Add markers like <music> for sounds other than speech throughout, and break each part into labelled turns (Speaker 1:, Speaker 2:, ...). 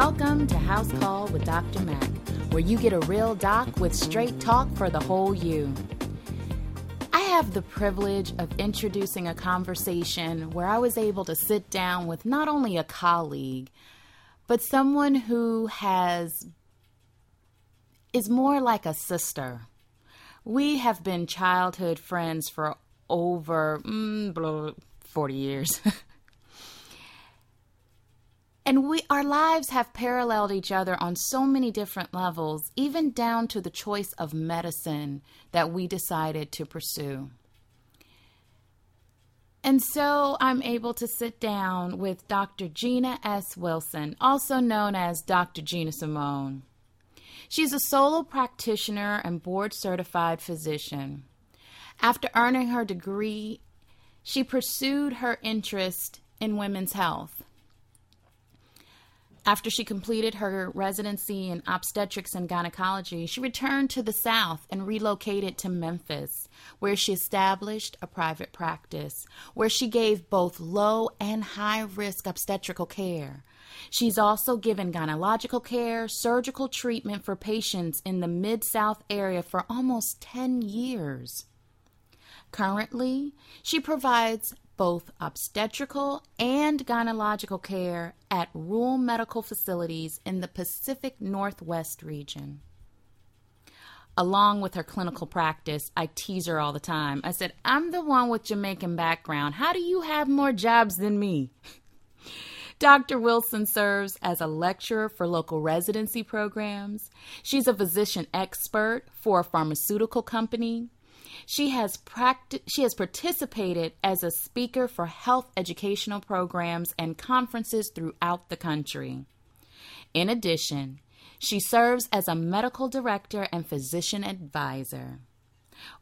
Speaker 1: Welcome to House Call with Dr. Mac, where you get a real doc with straight talk for the whole you. I have the privilege of introducing a conversation where I was able to sit down with not only a colleague, but someone who has is more like a sister. We have been childhood friends for over mm, 40 years. <laughs> and we our lives have paralleled each other on so many different levels, even down to the choice of medicine that we decided to pursue. And so I'm able to sit down with Dr. Gina S. Wilson, also known as Dr. Gina Simone. She's a solo practitioner and board certified physician. After earning her degree, she pursued her interest in women's health. After she completed her residency in obstetrics and gynecology, she returned to the South and relocated to Memphis, where she established a private practice, where she gave both low and high risk obstetrical care. She's also given gynecological care, surgical treatment for patients in the Mid South area for almost 10 years. Currently, she provides both obstetrical and gynecological care at rural medical facilities in the Pacific Northwest region. Along with her clinical practice, I tease her all the time. I said, I'm the one with Jamaican background. How do you have more jobs than me? <laughs> Dr. Wilson serves as a lecturer for local residency programs. She's a physician expert for a pharmaceutical company. She has practi- she has participated as a speaker for health educational programs and conferences throughout the country. In addition, she serves as a medical director and physician advisor.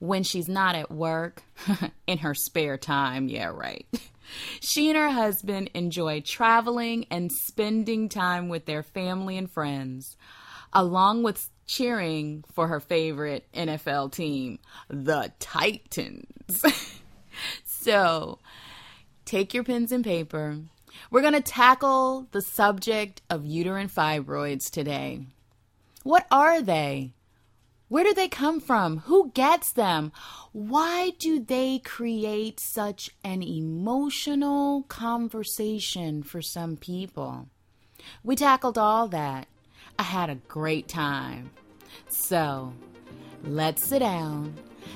Speaker 1: When she's not at work, <laughs> in her spare time, yeah, right. <laughs> She and her husband enjoy traveling and spending time with their family and friends, along with cheering for her favorite NFL team, the Titans. <laughs> so, take your pens and paper. We're going to tackle the subject of uterine fibroids today. What are they? Where do they come from? Who gets them? Why do they create such an emotional conversation for some people? We tackled all that. I had a great time. So, let's sit down.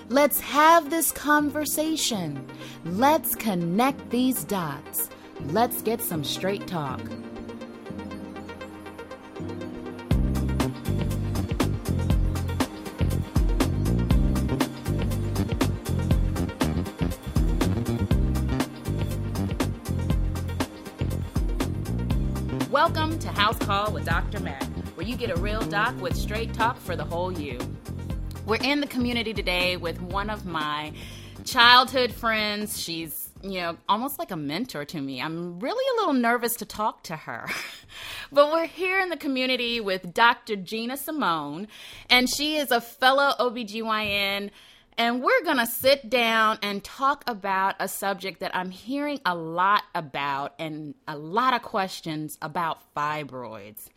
Speaker 1: Let's have this conversation. Let's connect these dots. Let's get some straight talk. Welcome to House Call with Dr. Mac where you get a real doc with straight talk for the whole you. We're in the community today with one of my childhood friends. She's, you know, almost like a mentor to me. I'm really a little nervous to talk to her. <laughs> but we're here in the community with Dr. Gina Simone, and she is a fellow OBGYN. And we're going to sit down and talk about a subject that I'm hearing a lot about and a lot of questions about fibroids.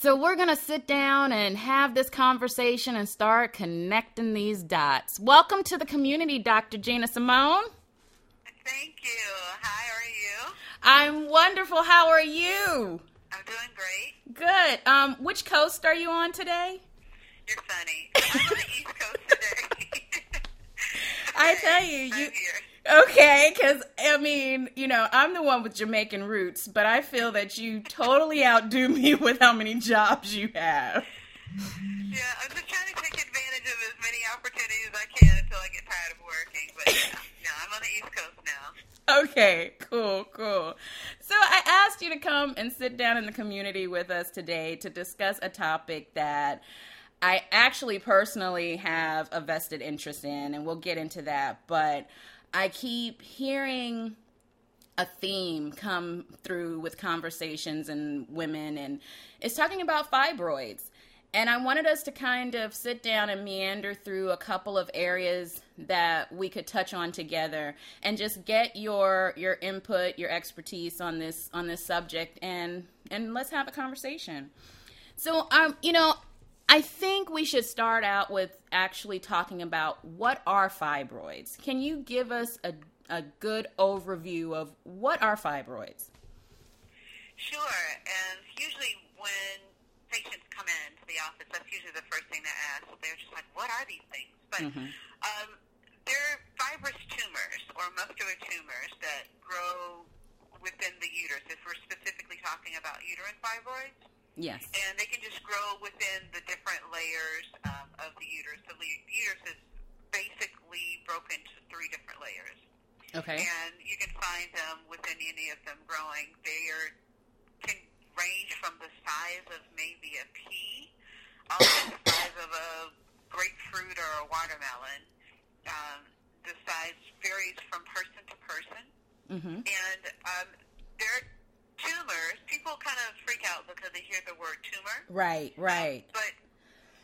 Speaker 1: So we're going to sit down and have this conversation and start connecting these dots. Welcome to the community, Dr. Gina Simone.
Speaker 2: Thank you. Hi, how are you?
Speaker 1: I'm wonderful. How are you?
Speaker 2: I'm doing great.
Speaker 1: Good. Um, which coast are you on today?
Speaker 2: You're funny. I'm on the East Coast today. <laughs>
Speaker 1: I tell <laughs> you, you Okay, because mean, you know, I'm the one with Jamaican roots, but I feel that you totally outdo me <laughs> with how many jobs you have.
Speaker 2: Yeah, I'm just trying to take advantage of as many opportunities as I can until I get tired of working. But yeah, no, I'm on the East Coast now.
Speaker 1: Okay, cool, cool. So I asked you to come and sit down in the community with us today to discuss a topic that I actually personally have a vested interest in, and we'll get into that. But I keep hearing a theme come through with conversations and women, and it's talking about fibroids. and I wanted us to kind of sit down and meander through a couple of areas that we could touch on together and just get your your input, your expertise on this on this subject and and let's have a conversation. So um you know, I think we should start out with actually talking about what are fibroids. Can you give us a a good overview of what are fibroids?
Speaker 2: Sure, and usually when patients come in to the office, that's usually the first thing they ask. They're just like, "What are these things?" But mm-hmm. um, they're fibrous tumors or muscular tumors that grow within the uterus. If we're specifically talking about uterine fibroids,
Speaker 1: yes,
Speaker 2: and they can just grow within the different layers um, of the uterus. The uterus is basically broken into three different layers.
Speaker 1: Okay.
Speaker 2: And you can find them within any of them growing. They are can range from the size of maybe a pea all the way to the size of a grapefruit or a watermelon. Um, the size varies from person to person.
Speaker 1: Mm-hmm.
Speaker 2: And um, are tumors, people kind of freak out because they hear the word tumor.
Speaker 1: Right, right.
Speaker 2: Um, but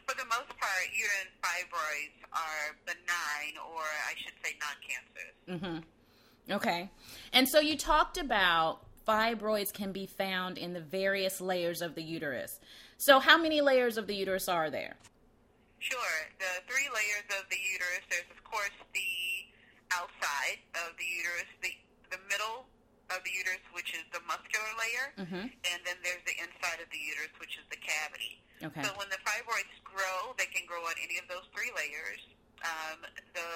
Speaker 2: for the most part, uterine fibroids are benign, or I should say non-cancerous.
Speaker 1: Mm-hmm. Okay. And so you talked about fibroids can be found in the various layers of the uterus. So, how many layers of the uterus are there?
Speaker 2: Sure. The three layers of the uterus there's, of course, the outside of the uterus, the, the middle of the uterus, which is the muscular layer,
Speaker 1: mm-hmm.
Speaker 2: and then there's the inside of the uterus, which is the cavity.
Speaker 1: Okay.
Speaker 2: So, when the fibroids grow, they can grow on any of those three layers. Um, the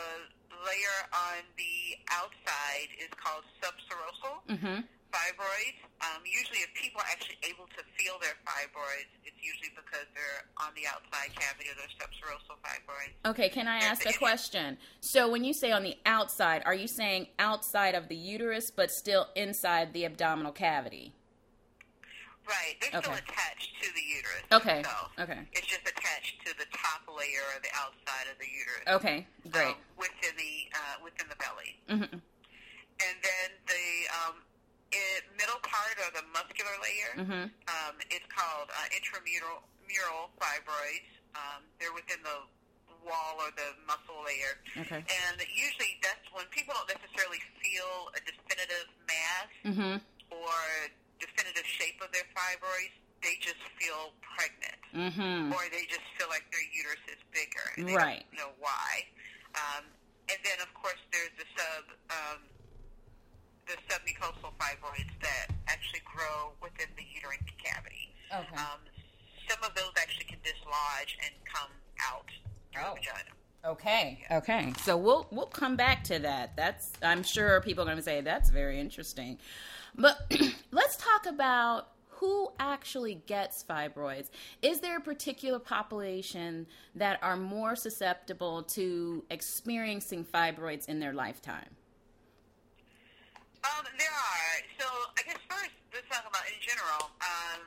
Speaker 2: layer on the outside is called subserosal.
Speaker 1: Mm-hmm
Speaker 2: fibroids. Um, usually, if people are actually able to feel their fibroids, it's usually because they're on the outside cavity of their subserosal fibroids.
Speaker 1: Okay, can I ask a question? So, when you say on the outside, are you saying outside of the uterus, but still inside the abdominal cavity?
Speaker 2: Right, they're okay. still attached to the uterus.
Speaker 1: Okay.
Speaker 2: Itself.
Speaker 1: Okay.
Speaker 2: It's just attached to the top layer or the outside of the uterus.
Speaker 1: Okay, great. Um,
Speaker 2: within the uh, within the belly.
Speaker 1: Mm-hmm.
Speaker 2: And then the um, it, middle part or the muscular layer
Speaker 1: mm-hmm.
Speaker 2: um, is called uh, intramural mural fibroids. Um, they're within the wall or the muscle layer.
Speaker 1: Okay.
Speaker 2: And usually that's when people don't necessarily feel a definitive mass
Speaker 1: mm-hmm.
Speaker 2: or definitive shape of their fibroids. They just feel pregnant,
Speaker 1: mm-hmm.
Speaker 2: or they just feel like their uterus is bigger. And they
Speaker 1: right.
Speaker 2: Don't know why. Um, and then, of course, there's the sub um, the submucosal fibroids that actually grow within the uterine cavity.
Speaker 1: Okay.
Speaker 2: Um, some of those actually can dislodge and come out through
Speaker 1: oh.
Speaker 2: the vagina.
Speaker 1: Okay. Okay. So we'll we'll come back to that. That's I'm sure people are going to say that's very interesting. But <clears throat> let's talk about who actually gets fibroids. Is there a particular population that are more susceptible to experiencing fibroids in their lifetime?
Speaker 2: Um, there are. So I guess first, let's talk about in general. Um,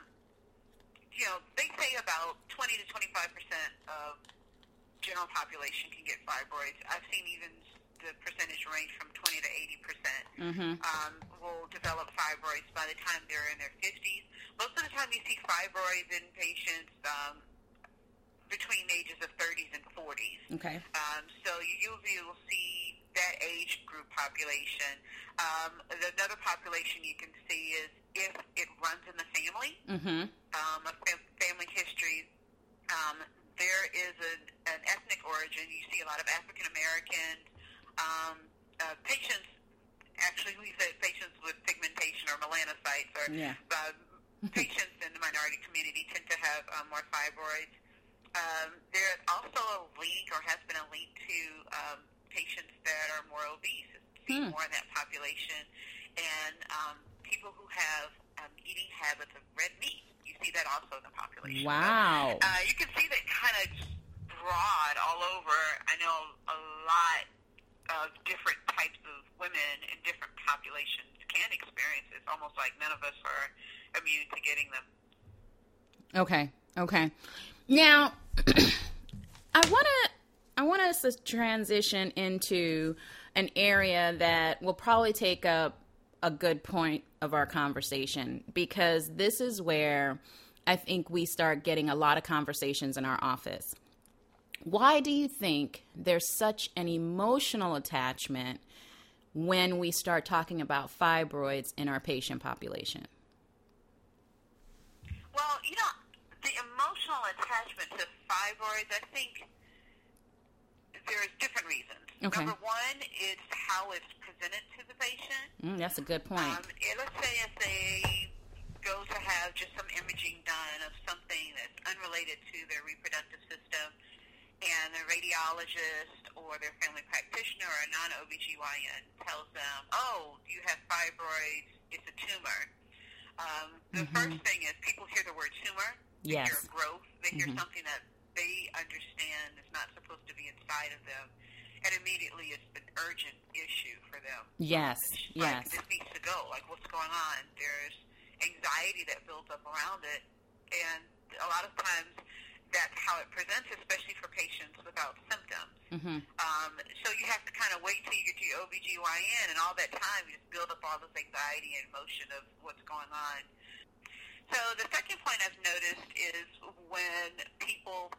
Speaker 2: you know, they say about 20 to 25 percent of general population can get fibroids. I've seen even the percentage range from 20 to 80 percent
Speaker 1: mm-hmm.
Speaker 2: um, will develop fibroids by the time they're in their 50s. Most of the time, you see fibroids in patients um, between the ages of 30s and 40s.
Speaker 1: Okay.
Speaker 2: Um, so you usually will see that age group population. Um, another population you can see is if it runs in the family,
Speaker 1: mm-hmm.
Speaker 2: um, a fam- family history. Um, there is an, an ethnic origin. You see a lot of African Americans um, uh, patients. Actually, we say patients with pigmentation or melanocytes, or
Speaker 1: yeah.
Speaker 2: uh, <laughs> patients in the minority community tend to have um, more fibroids. Um, there's also a link, or has been a link to um, patients that are more obese, see hmm. more in that population, and um, people who have um, eating habits of red meat. You see that also in the population.
Speaker 1: Wow.
Speaker 2: So, uh, you can see that kind of broad all over. I know a lot of different types of women in different populations can experience this. Almost like none of us are immune to getting them.
Speaker 1: Okay. Okay. Now, <clears throat> I want to I want us to transition into an area that will probably take up a good point of our conversation because this is where I think we start getting a lot of conversations in our office. Why do you think there's such an emotional attachment when we start talking about fibroids in our patient population?
Speaker 2: Well, you know, the emotional attachment to fibroids, I think there's different reasons.
Speaker 1: Okay.
Speaker 2: Number one, it's how it's presented to the patient.
Speaker 1: Mm, that's a good point. Um,
Speaker 2: let's say if they go to have just some imaging done of something that's unrelated to their reproductive system, and the radiologist or their family practitioner or a non-OBGYN tells them, oh, you have fibroids, it's a tumor. Um, the mm-hmm. first thing is people hear the word tumor, they
Speaker 1: yes.
Speaker 2: hear growth, they hear
Speaker 1: mm-hmm.
Speaker 2: something that they understand is not supposed to be inside of them, and immediately it's an urgent issue for them.
Speaker 1: Yes,
Speaker 2: um,
Speaker 1: yes.
Speaker 2: This needs to go. Like, what's going on? There's anxiety that builds up around it, and a lot of times that's how it presents, especially for patients without symptoms.
Speaker 1: Mm-hmm.
Speaker 2: Um, so you have to kind of wait till you get to your OBGYN, and all that time you just build up all this anxiety and emotion of what's going on. So the second point I've noticed is when people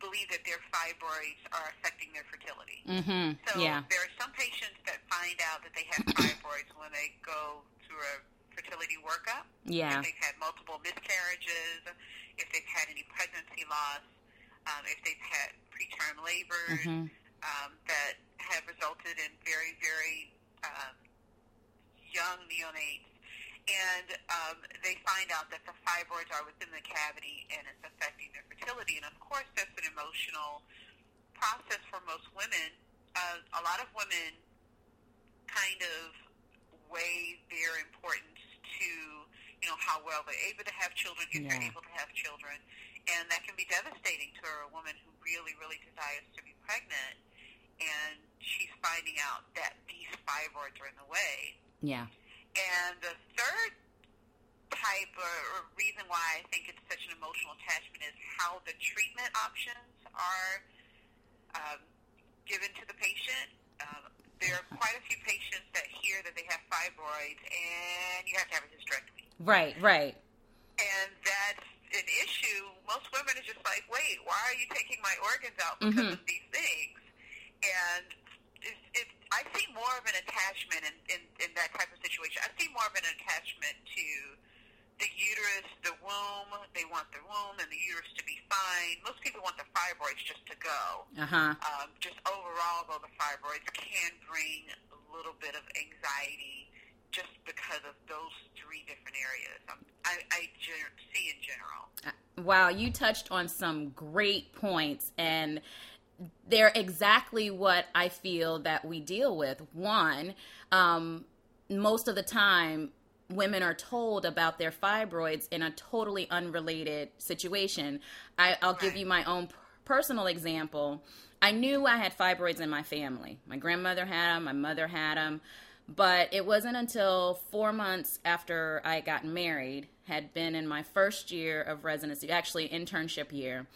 Speaker 2: believe that their fibroids are affecting their fertility.
Speaker 1: Mm-hmm.
Speaker 2: So
Speaker 1: yeah.
Speaker 2: there are some patients that find out that they have <clears throat> fibroids when they go through a fertility workup.
Speaker 1: Yeah.
Speaker 2: If they've had multiple miscarriages, if they've had any pregnancy loss, um, if they've had preterm labors
Speaker 1: mm-hmm.
Speaker 2: um, that have resulted in very, very um, young neonates. And um, they find out that the fibroids are within the cavity and it's affecting their fertility. And of course, that's an emotional process for most women. Uh, a lot of women kind of weigh their importance to you know, how well they're able to have children, if yeah. they're able to have children. And that can be devastating to a woman who really, really desires to be pregnant. And she's finding out that these fibroids are in the way.
Speaker 1: Yeah.
Speaker 2: And the third type or, or reason why I think it's such an emotional attachment is how the treatment options are um, given to the patient. Um, there are quite a few patients that hear that they have fibroids and you have to have a hysterectomy.
Speaker 1: Right, right.
Speaker 2: And that's an issue. Most women are just like, wait, why are you taking my organs out because mm-hmm. of these things? And it's, it's, I see more of an attachment in, in, in that type of situation. I see more of an attachment to the uterus, the womb. They want the womb and the uterus to be fine. Most people want the fibroids just to go.
Speaker 1: Uh-huh.
Speaker 2: Um, just overall, though, the fibroids can bring a little bit of anxiety just because of those three different areas. Um, I, I see in general.
Speaker 1: Uh, wow, you touched on some great points, and they're exactly what I feel that we deal with. One, um, most of the time, women are told about their fibroids in a totally unrelated situation. I, will give you my own personal example. I knew I had fibroids in my family. My grandmother had them, my mother had them. But it wasn't until four months after I got married, had been in my first year of residency, actually internship year,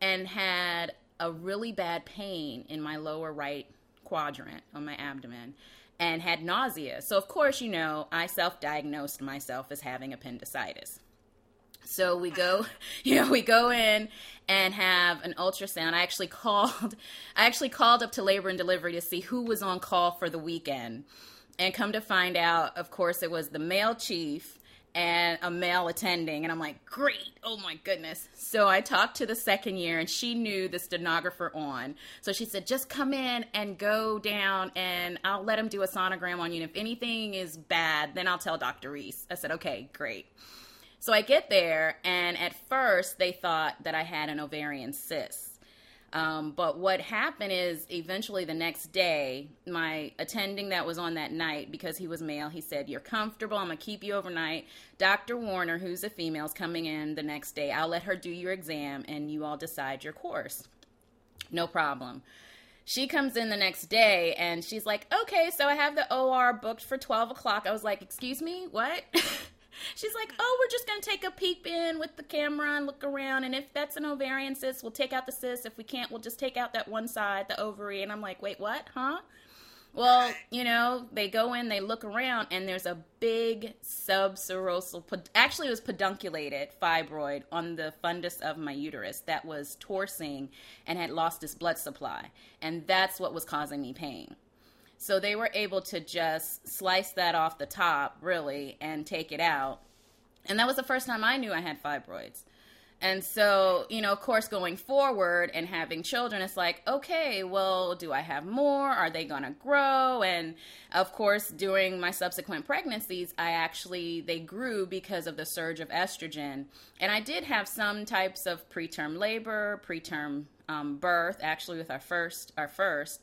Speaker 1: and had a really bad pain in my lower right quadrant on my abdomen and had nausea. So, of course, you know, I self diagnosed myself as having appendicitis. So we go, <laughs> you know, we go in and have an ultrasound. I actually <laughs> called, I actually called up to labor and delivery to see who was on call for the weekend. And come to find out, of course, it was the male chief and a male attending. And I'm like, great. Oh my goodness. So I talked to the second year and she knew the sonographer on. So she said, just come in and go down and I'll let him do a sonogram on you. And if anything is bad, then I'll tell Dr. Reese. I said, okay, great. So I get there and at first they thought that I had an ovarian cyst. Um, but what happened is eventually the next day, my attending that was on that night, because he was male, he said, You're comfortable. I'm going to keep you overnight. Dr. Warner, who's a female, is coming in the next day. I'll let her do your exam and you all decide your course. No problem. She comes in the next day and she's like, Okay, so I have the OR booked for 12 o'clock. I was like, Excuse me, what? <laughs> She's like, oh, we're just going to take a peep in with the camera and look around. And if that's an ovarian cyst, we'll take out the cyst. If we can't, we'll just take out that one side, the ovary. And I'm like, wait, what? Huh? Well, you know, they go in, they look around, and there's a big subserosal, actually, it was pedunculated fibroid on the fundus of my uterus that was torsing and had lost its blood supply. And that's what was causing me pain. So they were able to just slice that off the top, really, and take it out. And that was the first time I knew I had fibroids. And so, you know, of course, going forward and having children, it's like, okay, well, do I have more? Are they going to grow? And of course, during my subsequent pregnancies, I actually, they grew because of the surge of estrogen. And I did have some types of preterm labor, preterm um, birth, actually, with our first, our first.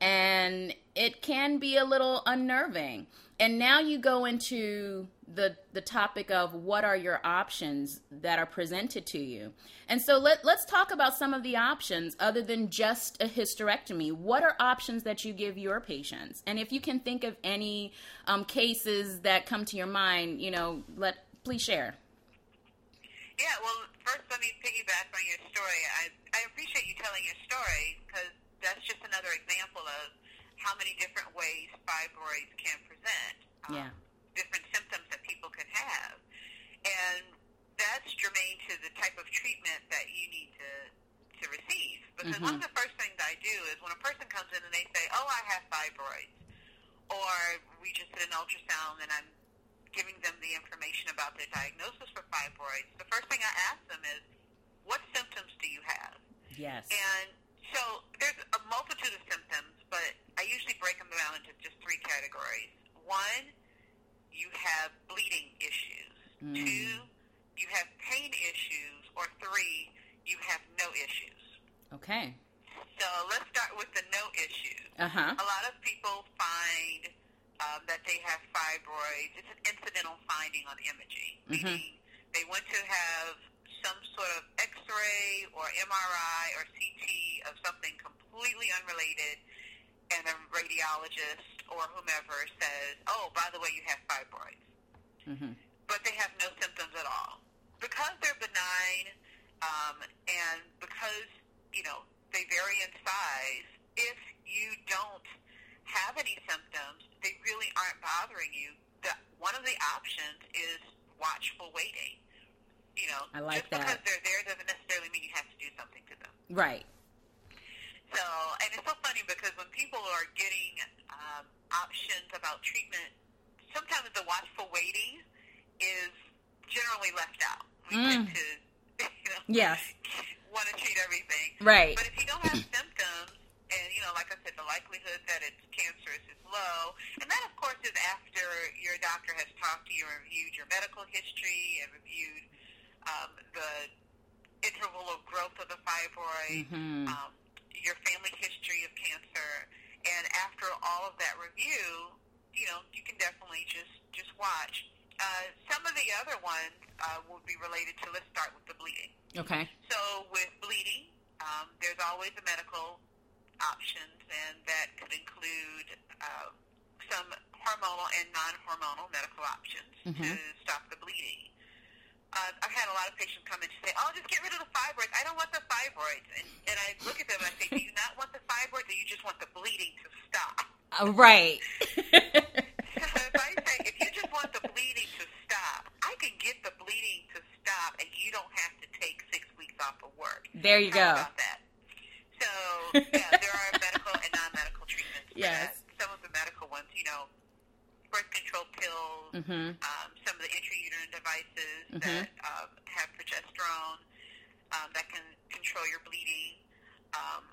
Speaker 1: And it can be a little unnerving. And now you go into the the topic of what are your options that are presented to you. And so let let's talk about some of the options other than just a hysterectomy. What are options that you give your patients? And if you can think of any um, cases that come to your mind, you know, let please share.
Speaker 2: Yeah, well, first let me piggyback on your story. I I appreciate you telling your story because that's just another example of how many different ways fibroids can present.
Speaker 1: Um, yeah.
Speaker 2: Different symptoms that people can have. And that's germane to the type of treatment that you need to to receive. Because mm-hmm. one of the first things I do is when a person comes in and they say, "Oh, I have fibroids," or we just did an ultrasound and I'm giving them the information about their diagnosis for fibroids. The first thing I ask them is, "What symptoms do you have?"
Speaker 1: Yes.
Speaker 2: And so there's a multitude of symptoms, but I usually break them down into just three categories. One, you have bleeding issues. Mm. Two, you have pain issues. Or three, you have no issues.
Speaker 1: Okay.
Speaker 2: So let's start with the no issues.
Speaker 1: Uh-huh.
Speaker 2: A lot of people find um, that they have fibroids. It's an incidental finding on imaging, mm-hmm. meaning they went to have some sort of X-ray or MRI or CT of something completely unrelated, and a radiologist or whomever says, "Oh, by the way, you have fibroids," mm-hmm. but they have no symptoms at all because they're benign, um, and because you know they vary in size. If you don't have any symptoms, they really aren't bothering you. The, one of the options is watchful waiting. You know,
Speaker 1: I like
Speaker 2: just
Speaker 1: that.
Speaker 2: because they're there doesn't necessarily mean you have to do something to them.
Speaker 1: Right.
Speaker 2: So, and it's so funny because when people are getting um, options about treatment, sometimes the watchful waiting is generally left out. We mm. tend to, <laughs> you know,
Speaker 1: yes.
Speaker 2: want to treat everything.
Speaker 1: Right.
Speaker 2: But if you don't have symptoms, and you know, like I said, the likelihood that it's cancerous is low, and that, of course, is after your doctor has talked to you and reviewed your medical history and reviewed um, the interval of growth of the fibroid, mm-hmm. um, your family history of cancer, and after all of that review, you know, you can definitely just just watch. Uh, some of the other ones uh, will be related to. Let's start with the bleeding.
Speaker 1: Okay.
Speaker 2: So with bleeding, um, there's always a medical options, and that could include uh, some hormonal and non-hormonal medical options mm-hmm. to stop the bleeding uh, I've had a lot of patients come in and say, "Oh, just get rid of the fibroids. I don't want the fibroids." And, and I look at them and I say, "Do you not want the fibroids, or do you just want the bleeding to stop?"
Speaker 1: Uh, right. <laughs>
Speaker 2: if I say, if you just want the bleeding to stop, I can get the bleeding to stop, and you don't have to take six weeks off of work.
Speaker 1: There you
Speaker 2: How go. About that. So yeah, there are medical and non-medical treatments. <laughs>
Speaker 1: yes.
Speaker 2: That. Some of the medical ones, you know, control pills, mm-hmm. um, some of the intrauterine devices mm-hmm. that um, have progesterone um, that can control your bleeding. Um,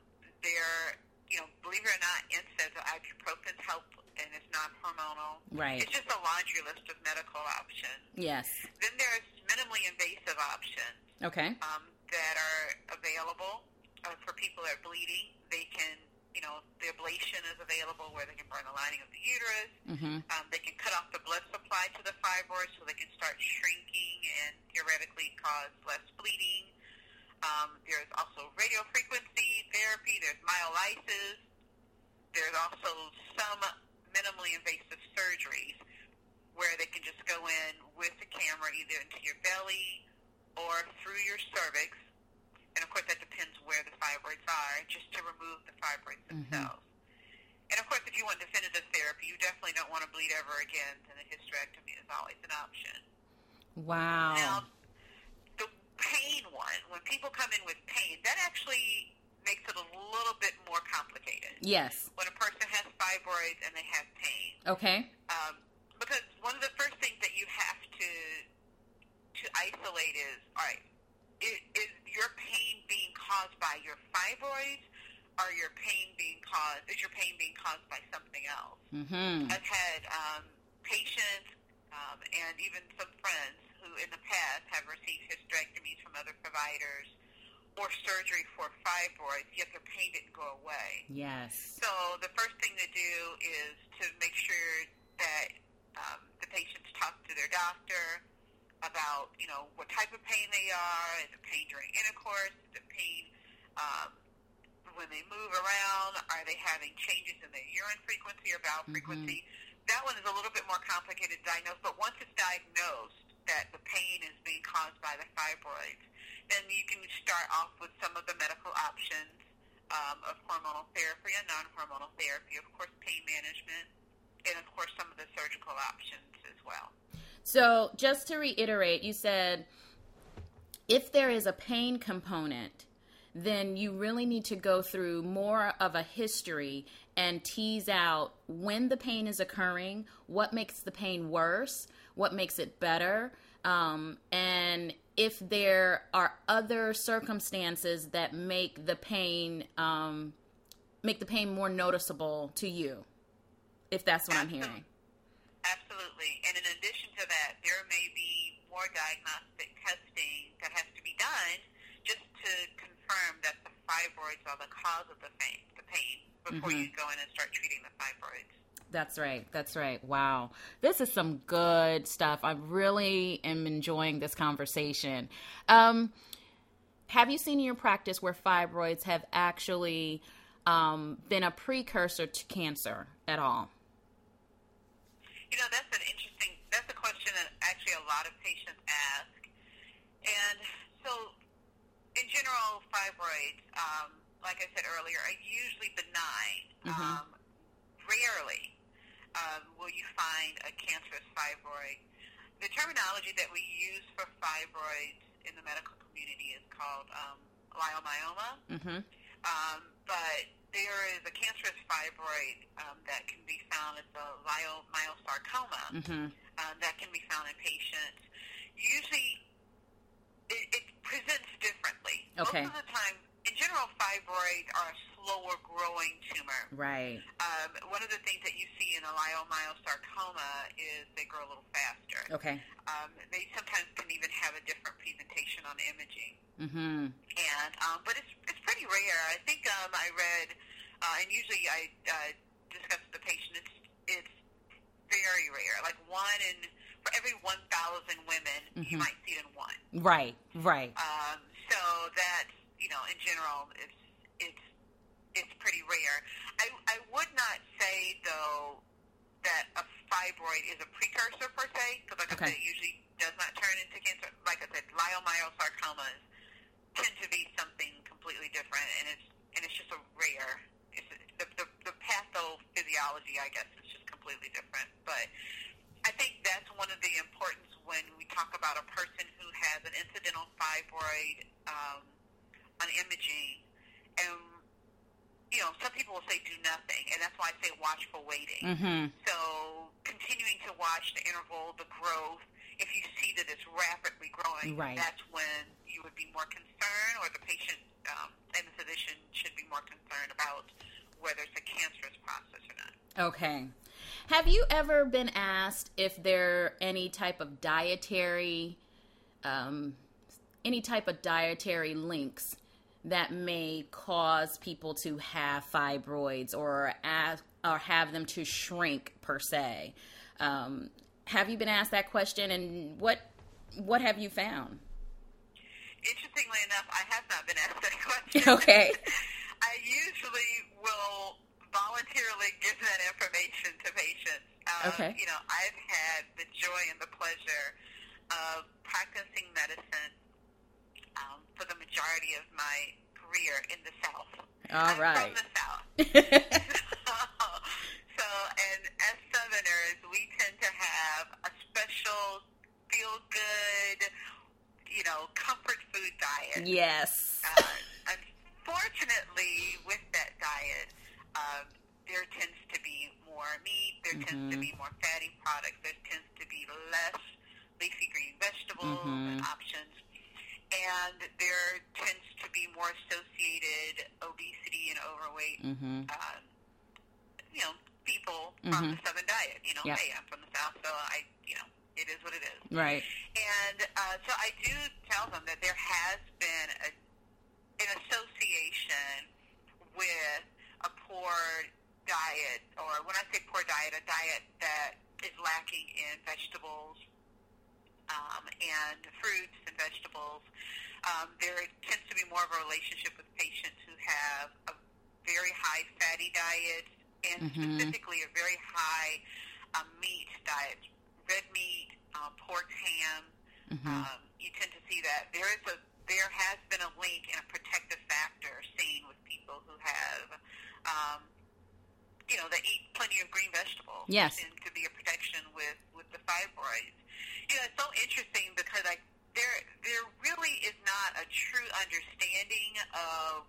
Speaker 2: they're, you know, believe it or not, NSAIDs or ibuprofen help, and it's non-hormonal.
Speaker 1: Right.
Speaker 2: It's just a laundry list of medical options.
Speaker 1: Yes.
Speaker 2: Then there's minimally invasive options.
Speaker 1: Okay.
Speaker 2: Um, that are available uh, for people that are bleeding. They can you know, the ablation is available where they can burn the lining of the uterus. Mm-hmm. Um, they can cut off the blood supply to the fibroids so they can start shrinking and theoretically cause less bleeding. Um, there's also radiofrequency therapy. There's myolysis. There's also some minimally invasive surgeries where they can just go in with the camera either into your belly or through your cervix and of course that depends where the fibroids are, just to remove the fibroids mm-hmm. themselves. And of course, if you want definitive therapy, you definitely don't want to bleed ever again, then a hysterectomy is always an option.
Speaker 1: Wow.
Speaker 2: Now, the pain one, when people come in with pain, that actually makes it a little bit more complicated.
Speaker 1: Yes.
Speaker 2: When a person has fibroids and they have pain.
Speaker 1: Okay.
Speaker 2: Um, because one of the first things that you have to to isolate is, all right, is, is your pain caused by your fibroids or your pain being caused, is your pain being caused by something else?
Speaker 1: Mm-hmm.
Speaker 2: I've had um, patients um, and even some friends who in the past have received hysterectomies from other providers or surgery for fibroids, yet their pain didn't go away.
Speaker 1: Yes.
Speaker 2: So the first thing to do is to make sure that um, the patients talk to their doctor about, you know, what type of pain they are, is it pain during intercourse, is it pain um, when they move around, are they having changes in their urine frequency or bowel
Speaker 1: Mhm.
Speaker 2: frequency? That one is a little bit more complicated to diagnose, but once it's diagnosed that the pain is being caused by the fibroids, then you can start off with some of the medical options um, of hormonal therapy and non-hormonal therapy, of course, pain management, and of course some of the surgical options as well.
Speaker 1: So, just to reiterate, you said if there is a pain component, then you really need to go through more of a history and tease out when the pain is occurring, what makes the pain worse, what makes it better, um, and if there are other circumstances that make the pain um, make the pain more noticeable to you, if that's what I'm hearing.
Speaker 2: Absolutely. And in addition to that, there may be more diagnostic testing that has to be done just to confirm that the fibroids are the cause of the pain, the pain before
Speaker 1: Mhm.
Speaker 2: you go in and start treating the fibroids.
Speaker 1: That's right. That's right. Wow. This is some good stuff. I really am enjoying this conversation. Um, have you seen in your practice where fibroids have actually um, been a precursor to cancer at all?
Speaker 2: You know, that's an interesting, that's a question that actually a lot of patients ask. And so, in general, fibroids, um, like I said earlier, are usually benign.
Speaker 1: Mhm.
Speaker 2: Um, rarely um, will you find a cancerous fibroid. The terminology that we use for fibroids in the medical community is called um, leiomyoma.
Speaker 1: Mm-hmm.
Speaker 2: Um, but there is a cancerous fibroid um, that can be found as a leiomyosarcoma
Speaker 1: Mm-hmm.
Speaker 2: um, that can be found in patients. Usually, it, it presents differently.
Speaker 1: Okay.
Speaker 2: Most of the time, in general, fibroids are a slower growing tumor.
Speaker 1: Right.
Speaker 2: Um, one of the things that you see in a leiomyosarcoma is they grow a little faster.
Speaker 1: Okay.
Speaker 2: Um, they sometimes can even have a different presentation on imaging
Speaker 1: Mm-hmm.
Speaker 2: and um, but it's it's pretty rare. I think um, I read, uh, and usually I uh, discuss with the patient. It's it's very rare. Like one in for every one thousand women, you
Speaker 1: Mhm.
Speaker 2: might see it in one.
Speaker 1: Right. Right.
Speaker 2: Um, so that's you know in general it's it's it's pretty rare. I I would not say though that a fibroid is a precursor per se because like I said, it usually does not turn into cancer. Like I said, leiomyosarcomas tend to be something completely different, and it's and it's just a rare. It's the the, the pathophysiology, I guess, is just completely different. But I think that's one of the importance when we talk about a person who has an incidental fibroid um, on imaging, and you know, some people will say do nothing, and that's why I say watchful waiting.
Speaker 1: Mm-hmm.
Speaker 2: So continuing to watch the interval, the growth. If you see that it's rapidly growing,
Speaker 1: Right.
Speaker 2: that's when you would be more concerned, or the patient um, and the physician should be more concerned about whether it's a cancerous process or not.
Speaker 1: Okay. Have you ever been asked if there are any type of dietary, um, any type of dietary links that may cause people to have fibroids or ask, or have them to shrink per se? Um, have you been asked that question, and what what have you found?
Speaker 2: interestingly enough, I have not been asked that <laughs> question.
Speaker 1: Okay. <laughs>
Speaker 2: I usually will voluntarily give that information to patients. Um,
Speaker 1: okay.
Speaker 2: You know, I've had the joy and the pleasure of practicing medicine um, for the majority of my career in the South.
Speaker 1: All
Speaker 2: I'm
Speaker 1: right.
Speaker 2: From the South. so, <laughs> so, and as Southerners, we tend to have a special feel good
Speaker 1: Yes.
Speaker 2: Uh, unfortunately, with that diet, um, there tends to be more meat, there mm-hmm. tends to mm-hmm. be more fatty products, there tends to be less leafy green vegetables mm-hmm. and options, and there tends to be more associated obesity and overweight. Mm-hmm. Uh, you know, people from mm-hmm. the Southern diet. You know, yep. hey, I'm from the South, so I, you know, it is what it is.
Speaker 1: Right.
Speaker 2: And uh, so I do tell them that there has been a, an association with a poor diet, or when I say poor diet, a diet that is lacking in vegetables um, and fruits and vegetables. Um, there tends to be more of a relationship with patients who have a very high fatty diet and mm-hmm. specifically a very high um, meat diet, red meat, um, pork, ham. Mm-hmm. Um, you tend to see that there is a there has been a link and a protective factor seen with people who have um, you know, that eat plenty of green vegetables.
Speaker 1: Yes.
Speaker 2: And to be a protection with, with the fibroids. You know, it's so interesting because I, there, there really is not a true understanding of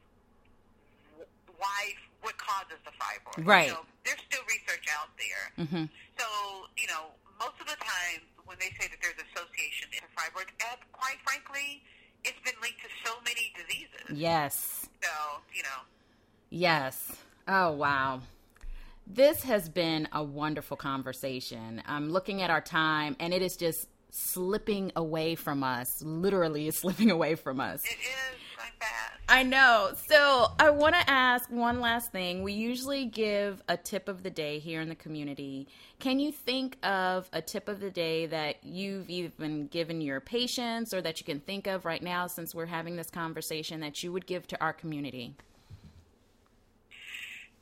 Speaker 2: why, what causes the fibroids.
Speaker 1: Right.
Speaker 2: Know, there's still research out there.
Speaker 1: Mm-hmm.
Speaker 2: So, you know, most of the time when they say that there's association to fibroids, and quite frankly, it's been linked to so many diseases.
Speaker 1: Yes.
Speaker 2: So, you know.
Speaker 1: Yes. Oh, wow. This has been a wonderful conversation. I'm looking at our time, and it is just slipping away from us. Literally, it's <laughs> slipping away from us.
Speaker 2: It is.
Speaker 1: I know. So, I want to ask one last thing. We usually give a tip of the day here in the community. Can you think of a tip of the day that you've even given your patients or that you can think of right now since we're having this conversation that you would give to our community?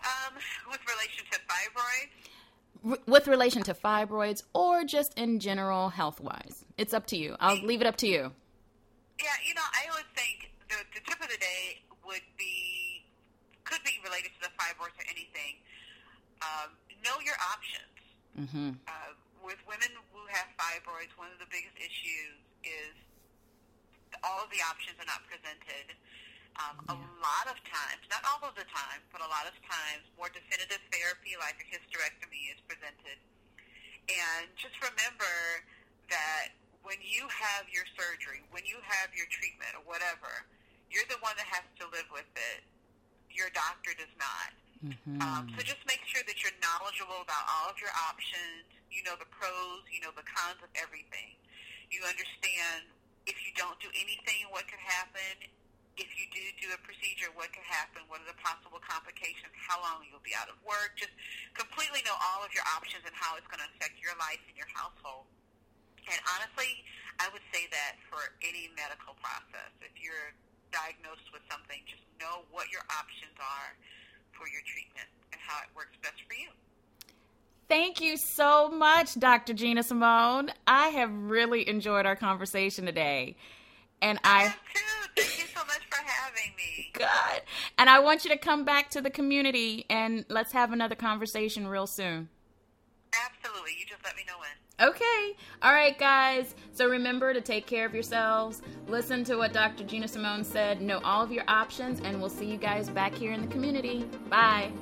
Speaker 2: Um, with relation to fibroids?
Speaker 1: R- with relation to fibroids or just in general health wise. It's up to you. I'll leave it up to you.
Speaker 2: Yeah, you know, I always think the, tip of the day would be, could be related to the fibroids or anything. Um, know your options.
Speaker 1: Mm-hmm.
Speaker 2: Uh, with women who have fibroids, one of the biggest issues is all of the options are not presented um, yeah. A lot of times, not all of the time, but a lot of times, more definitive therapy like a hysterectomy is presented. And just remember that when you have your surgery, when you have your treatment or whatever, you're the one that has to live with it. Your doctor does not.
Speaker 1: Mm-hmm.
Speaker 2: Um, so just make sure that you're knowledgeable about all of your options. You know the pros, you know the cons of everything. You understand if you don't do anything, what could happen, if you do do a procedure, what could happen? What are the possible complications? How long you'll be out of work? Just completely know all of your options and how it's going to affect your life and your household. And honestly, I would say that for any medical process, if you're diagnosed with something, just know what your options are for your treatment and how it works best for you.
Speaker 1: Thank you so much, Dr. Gina Simone. I have really enjoyed our conversation today. And
Speaker 2: I, I too. Thank you so much for having me.
Speaker 1: God. And I want you to come back to the community and let's have another conversation real soon.
Speaker 2: Absolutely. You just let me know when.
Speaker 1: Okay. All right, guys. So remember to take care of yourselves. Listen to what Dr. Gina Simone said. Know all of your options, and we'll see you guys back here in the community. Bye.